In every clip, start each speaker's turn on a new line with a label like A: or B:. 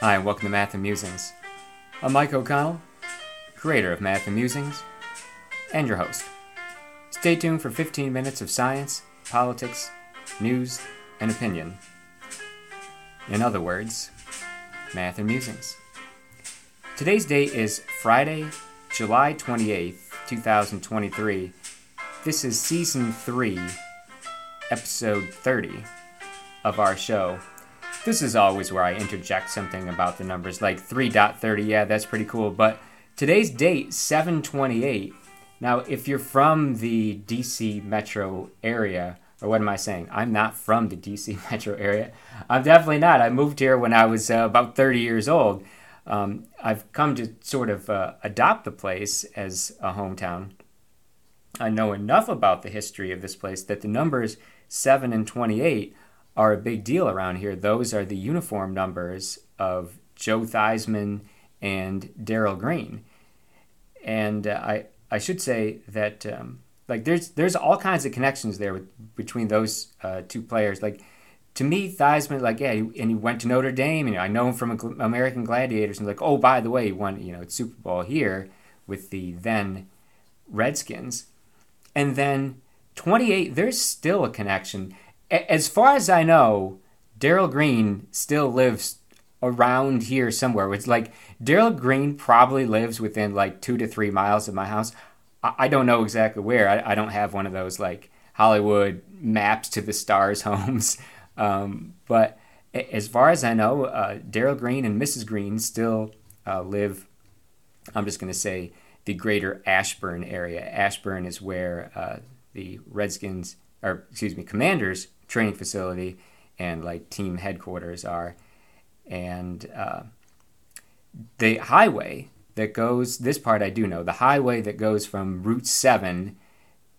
A: Hi, and welcome to Math and Musings. I'm Mike O'Connell, creator of Math and Musings, and your host. Stay tuned for 15 minutes of science, politics, news, and opinion. In other words, Math and Musings. Today's date is Friday, July 28th, 2023. This is season 3, episode 30 of our show. This is always where I interject something about the numbers, like 3.30. Yeah, that's pretty cool. But today's date, 728. Now, if you're from the DC metro area, or what am I saying? I'm not from the DC metro area. I'm definitely not. I moved here when I was uh, about 30 years old. Um, I've come to sort of uh, adopt the place as a hometown. I know enough about the history of this place that the numbers 7 and 28 are a big deal around here. Those are the uniform numbers of Joe Theismann and Darrell Green. And uh, I I should say that um, like there's there's all kinds of connections there with, between those uh, two players. Like to me, Theismann, like yeah, and he went to Notre Dame. You know, I know him from American Gladiators, and like oh by the way, he won you know Super Bowl here with the then Redskins, and then 28. There's still a connection as far as I know, Darrell Green still lives around here somewhere. It's like Darrell Green probably lives within like two to three miles of my house. I, I don't know exactly where. I, I, don't have one of those like Hollywood maps to the stars homes. Um, but as far as I know, uh, Darrell Green and Mrs. Green still uh, live. I'm just going to say the greater Ashburn area. Ashburn is where uh, the Redskins, or excuse me, Commanders training facility and like team headquarters are. And uh, the highway that goes, this part I do know, the highway that goes from Route 7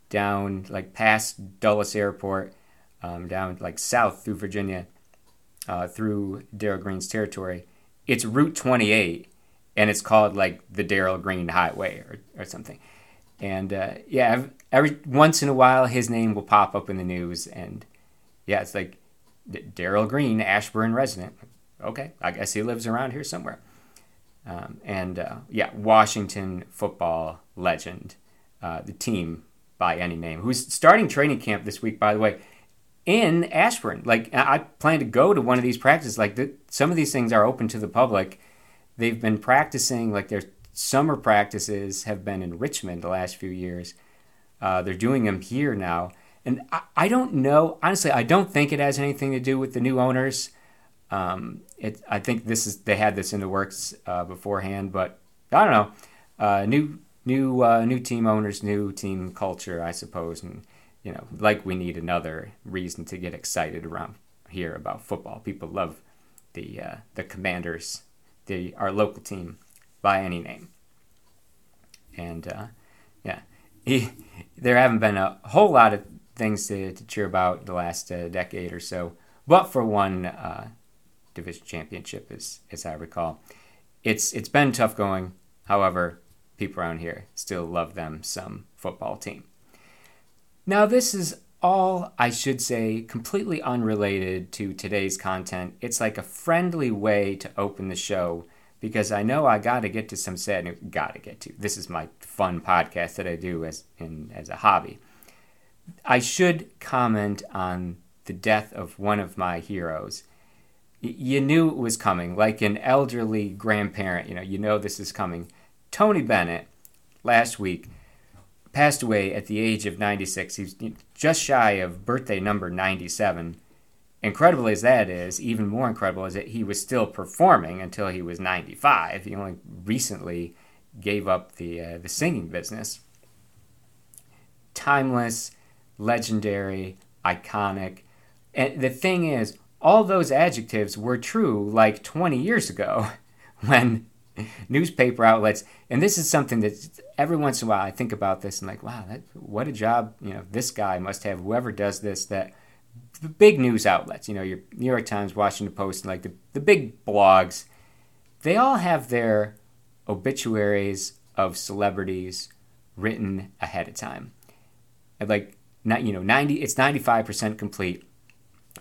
A: down like past Dulles Airport, um, down like south through Virginia, uh, through Darrell Green's territory, it's Route 28 and it's called like the Darrell Green Highway or, or something. And uh, yeah, every once in a while his name will pop up in the news and yeah, it's like Darrell Green, Ashburn resident. Okay, I guess he lives around here somewhere. Um, and uh, yeah, Washington football legend, uh, the team by any name, who's starting training camp this week, by the way, in Ashburn. Like, I plan to go to one of these practices. Like, the, some of these things are open to the public. They've been practicing, like, their summer practices have been in Richmond the last few years. Uh, they're doing them here now. And I, I, don't know, honestly, I don't think it has anything to do with the new owners. Um, it, I think this is they had this in the works uh, beforehand, but I don't know. Uh, new new uh, new team owners, new team culture, I suppose, and you know, like we need another reason to get excited around here about football. People love the uh, the Commanders, the our local team by any name, and uh, yeah, he, there haven't been a whole lot of things to, to cheer about the last uh, decade or so, but for one uh, division championship, as as I recall, it's it's been tough going. However, people around here still love them some football team. Now, this is all I should say completely unrelated to today's content. It's like a friendly way to open the show because I know I got to get to some sad news. Got to get to. This is my fun podcast that I do as in as a hobby. I should comment on the death of one of my heroes. you knew it was coming, like an elderly grandparent, you know, you know this is coming. Tony Bennett, last week, passed away at the age of 96. He's just shy of birthday number 97. Incredible as that is, even more incredible is that he was still performing until he was 95. He only recently gave up the uh, the singing business. Timeless, legendary, iconic. And the thing is, all those adjectives were true like 20 years ago when newspaper outlets, and this is something that every once in a while I think about this and like, wow, that, what a job, you know, this guy must have, whoever does this, that the big news outlets, you know, your New York Times, Washington Post, like the, the big blogs, they all have their obituaries of celebrities written ahead of time. And like not you know 90 it's 95% complete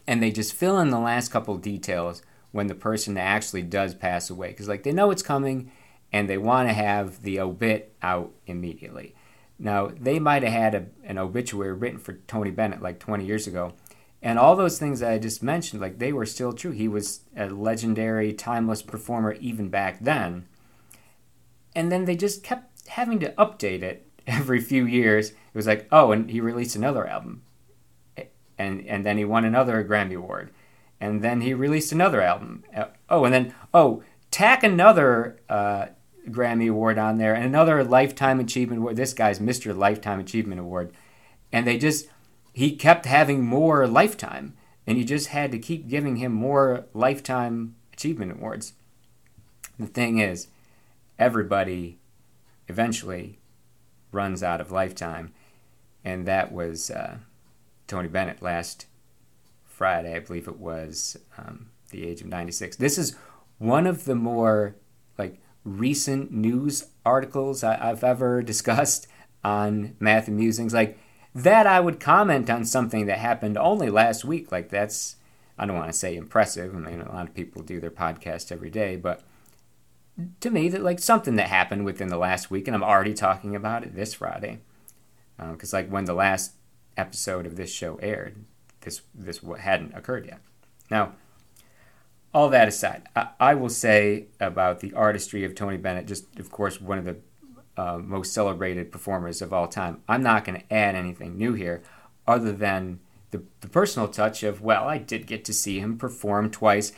A: and they just fill in the last couple details when the person actually does pass away because like they know it's coming and they want to have the obit out immediately. Now they might have had a, an obituary written for Tony Bennett like 20 years ago, and all those things that I just mentioned, like they were still true. He was a legendary, timeless performer even back then. And then they just kept having to update it every few years. It was like, oh, and he released another album, and and then he won another Grammy award and then he released another album. Uh, oh, and then oh, tack another uh, Grammy award on there and another Lifetime Achievement award. This guy's Mr. Lifetime Achievement Award, and they just he kept having more Lifetime, and you just had to keep giving him more Lifetime Achievement Awards. The thing is, everybody eventually runs out of Lifetime, and that was uh, Tony Bennett last Friday, I believe it was, um, the age of 96. This is one of the more like recent news articles I, have ever discussed on Math and Musings. Like that, I would comment on something that happened only last week. Like that's, I don't want to say impressive. I mean, a lot of people do their podcast every day, but to me, that like something that happened within the last week, and I'm already talking about it this Friday, because uh, like when the last episode of this show aired, this this hadn't occurred yet. Now, all that aside, I, I, will say about the artistry of Tony Bennett, just of course one of the uh, most celebrated performers of all time. I'm not going to add anything new here, other than the, the personal touch of well, I did get to see him perform twice,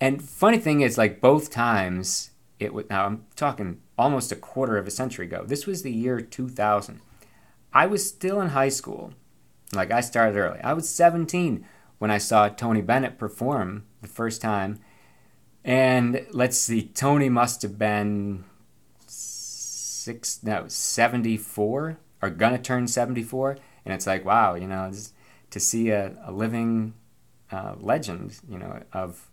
A: and funny thing is, like both times, it was now I'm talking almost a quarter of a century ago. This was the year 2000. I was still in high school like I started early. I was 17 when I saw Tony Bennett perform the first time. And let's see, Tony must have been six, no, 74 or gonna turn 74. And it's like, wow, you know, to see a, a living uh, legend, you know, of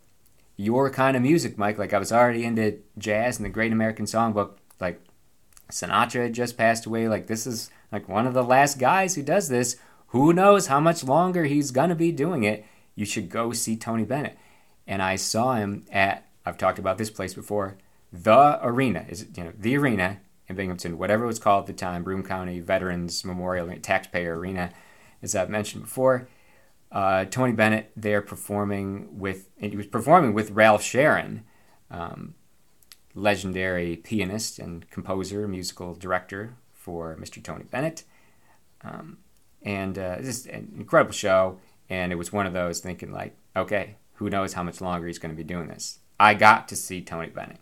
A: your kind of music, Mike. Like I was already into jazz and the Great American Songbook. Like Sinatra had just passed away. Like this is like one of the last guys who does this who knows how much longer he's going to be doing it? You should go see Tony Bennett. And I saw him at, I've talked about this place before, the arena, is you know, the arena in Binghamton, whatever it was called at the time, Broome County Veterans Memorial Taxpayer Arena, as I've mentioned before. Uh, Tony Bennett there performing with, he was performing with Ralph Sharon, um, legendary pianist and composer, musical director for Mr. Tony Bennett. Um, and uh, just an incredible show. And it was one of those thinking like, okay, who knows how much longer he's going to be doing this. I got to see Tony Bennett.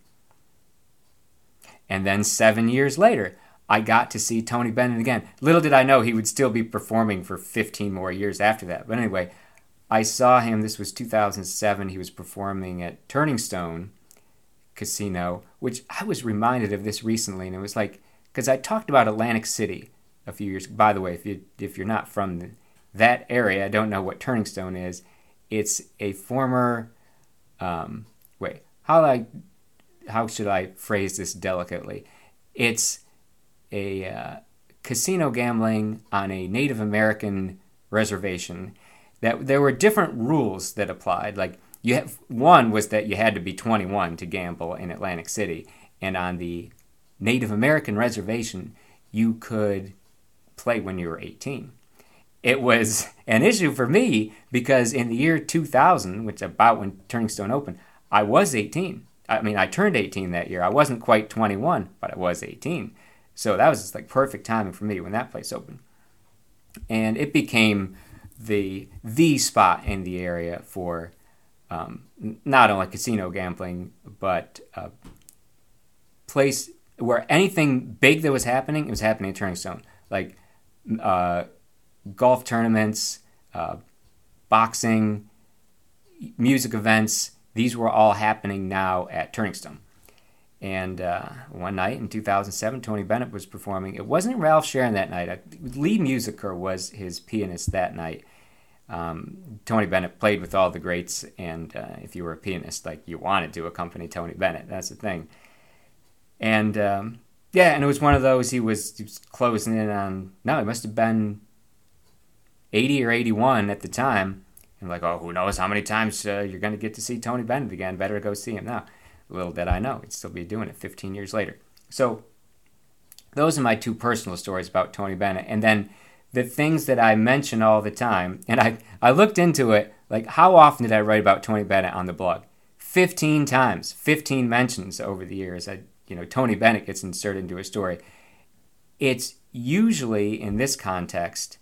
A: And then seven years later, I got to see Tony Bennett again. Little did I know he would still be performing for 15 more years after that. But anyway, I saw him. This was 2007. He was performing at Turning Stone Casino, which I was reminded of this recently. And it was like, because I talked about Atlantic City a few years. By the way, if you if you're not from the, that area, I don't know what Turning Stone is. It's a former. Um, wait, how I how should I phrase this delicately? It's a uh, casino gambling on a Native American reservation. That there were different rules that applied. Like you have one was that you had to be 21 to gamble in Atlantic City, and on the Native American reservation, you could play when you were 18. It was an issue for me because in the year 2000, which about when Turning Stone opened, I was 18. I mean, I turned 18 that year. I wasn't quite 21, but I was 18. So that was just like perfect timing for me when that place opened. And it became the the spot in the area for um, not only casino gambling, but a place where anything big that was happening, it was happening at Turning Stone. Like uh, golf tournaments, uh, boxing, music events. These were all happening now at Turning Stone. And uh, one night in 2007, Tony Bennett was performing. It wasn't Ralph Sharon that night. Lee Musiker was his pianist that night. Um, Tony Bennett played with all the greats, and uh, if you were a pianist, like you wanted to accompany Tony Bennett, that's the thing. And um, yeah, and it was one of those. He was, he was closing in on. No, it must have been eighty or eighty-one at the time, And like, oh, who knows how many times uh, you're going to get to see Tony Bennett again? Better go see him now. Little did I know, he'd still be doing it 15 years later. So, those are my two personal stories about Tony Bennett. And then the things that I mention all the time, and I, I looked into it, like how often did I write about Tony Bennett on the blog? 15 times, 15 mentions over the years. I, you know, Tony Bennett gets inserted into a story. It's usually in this context,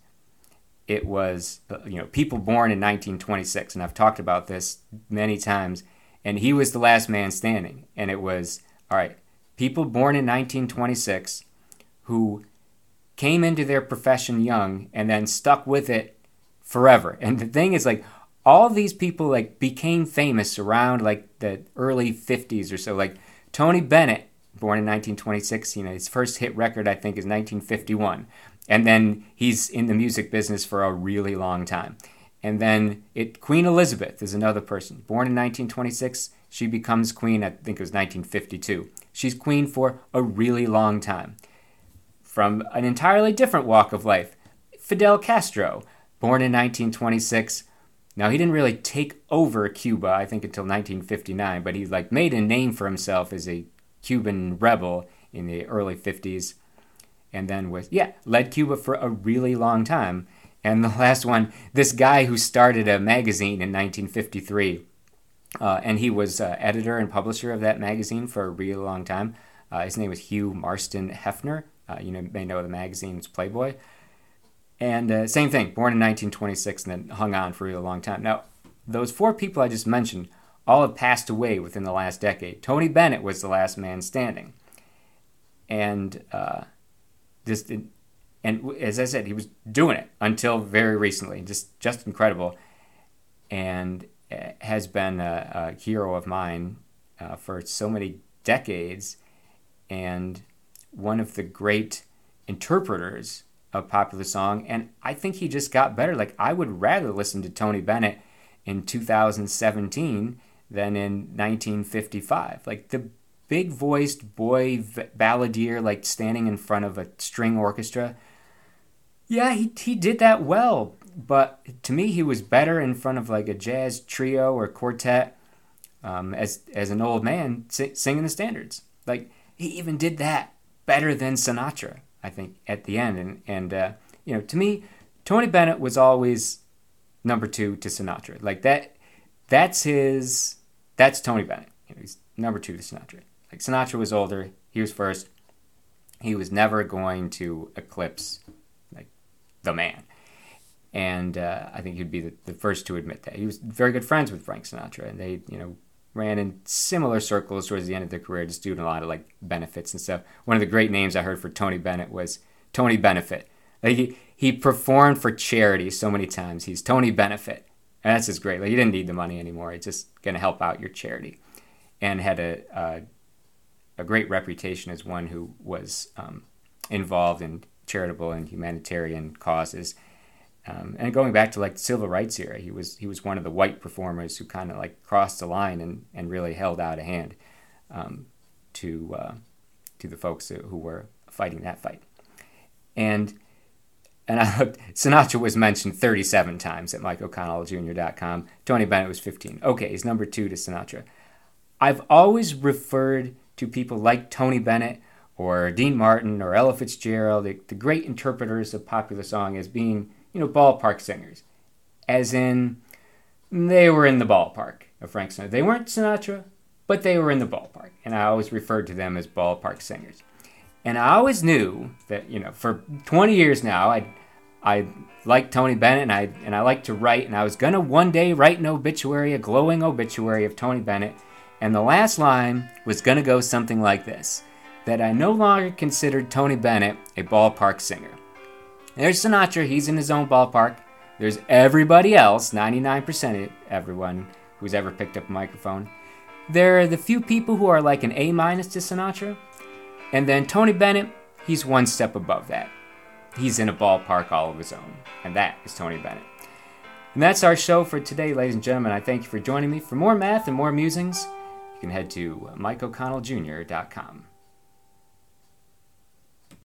A: it was, uh, you know, people born in 1926, and I've talked about this many times, and he was the last man standing. And it was, all right, people born in 1926 who came into their profession young and then stuck with it forever. And the thing is, like, all these people like became famous around like the early 50s or so. Like Tony Bennett, born in 1926, you know, his first hit record I think is 1951. And then he's in the music business for a really long time. And then it Queen Elizabeth is another person. Born in 1926, she becomes queen I think it was 1952. She's queen for a really long time. From an entirely different walk of life, Fidel Castro, born in 1926, now he didn't really take over Cuba, I think, until 1959, but he like made a name for himself as a Cuban rebel in the early 50s, and then was yeah led Cuba for a really long time. And the last one, this guy who started a magazine in 1953, uh, and he was uh, editor and publisher of that magazine for a really long time. Uh, his name was Hugh Marston Hefner. Uh, you know, may know the magazine's Playboy. And uh, same thing, born in 1926 and then hung on for a really long time. Now, those four people I just mentioned all have passed away within the last decade. Tony Bennett was the last man standing. And uh, just, and as I said, he was doing it until very recently. Just, just incredible. And uh, has been a, a hero of mine uh, for so many decades and one of the great interpreters of popular song, and I think he just got better. Like I would rather listen to Tony Bennett in 2017 than in 1955. Like the big voiced boy balladeer, like standing in front of a string orchestra. Yeah, he he did that well, but to me, he was better in front of like a jazz trio or quartet um, as as an old man singing the standards. Like he even did that better than Sinatra. I think, at the end. And, and uh, you know, to me, Tony Bennett was always number two to Sinatra. Like that, that's his, that's Tony Bennett. You know, he's number two to Sinatra. Like Sinatra was older, he was first. He was never going to eclipse like the man. And uh, I think he'd be the, the first to admit that. He was very good friends with Frank Sinatra, and they, you know, ran in similar circles towards the end of their career, just doing a lot of like benefits and stuff. One of the great names I heard for Tony Bennett was Tony Benefit. Like he, he performed for charity so many times. He's Tony Benefit. And that's just great. Like he didn't need the money anymore. He's just going to help out your charity, and had a a, a great reputation as one who was um, involved in charitable and humanitarian causes um, and going back to like the civil rights era, he was he was one of the white performers who kind of like crossed the line and, and really held out a hand um, to uh, to the folks who were fighting that fight. And and I looked, Sinatra was mentioned 37 times at MikeO'ConnellJr.com. Tony Bennett was 15. Okay, he's number two to Sinatra. I've always referred to people like Tony Bennett or Dean Martin or Ella Fitzgerald, the, the great interpreters of popular song, as being you know, ballpark singers. As in, they were in the ballpark of Frank Sinatra. They weren't Sinatra, but they were in the ballpark. And I always referred to them as ballpark singers. And I always knew that, you know, for 20 years now, I I liked Tony Bennett and I and I like to write and I was gonna one day write an obituary, a glowing obituary of Tony Bennett, and the last line was gonna go something like this that I no longer considered Tony Bennett a ballpark singer. There's Sinatra, he's in his own ballpark. There's everybody else, 99% of everyone who's ever picked up a microphone. There are the few people who are like an A minus to Sinatra. And then Tony Bennett, he's one step above that. He's in a ballpark all of his own. And that is Tony Bennett. And that's our show for today, ladies and gentlemen. I thank you for joining me. For more math and more musings, you can head to MikeO'ConnellJr.com.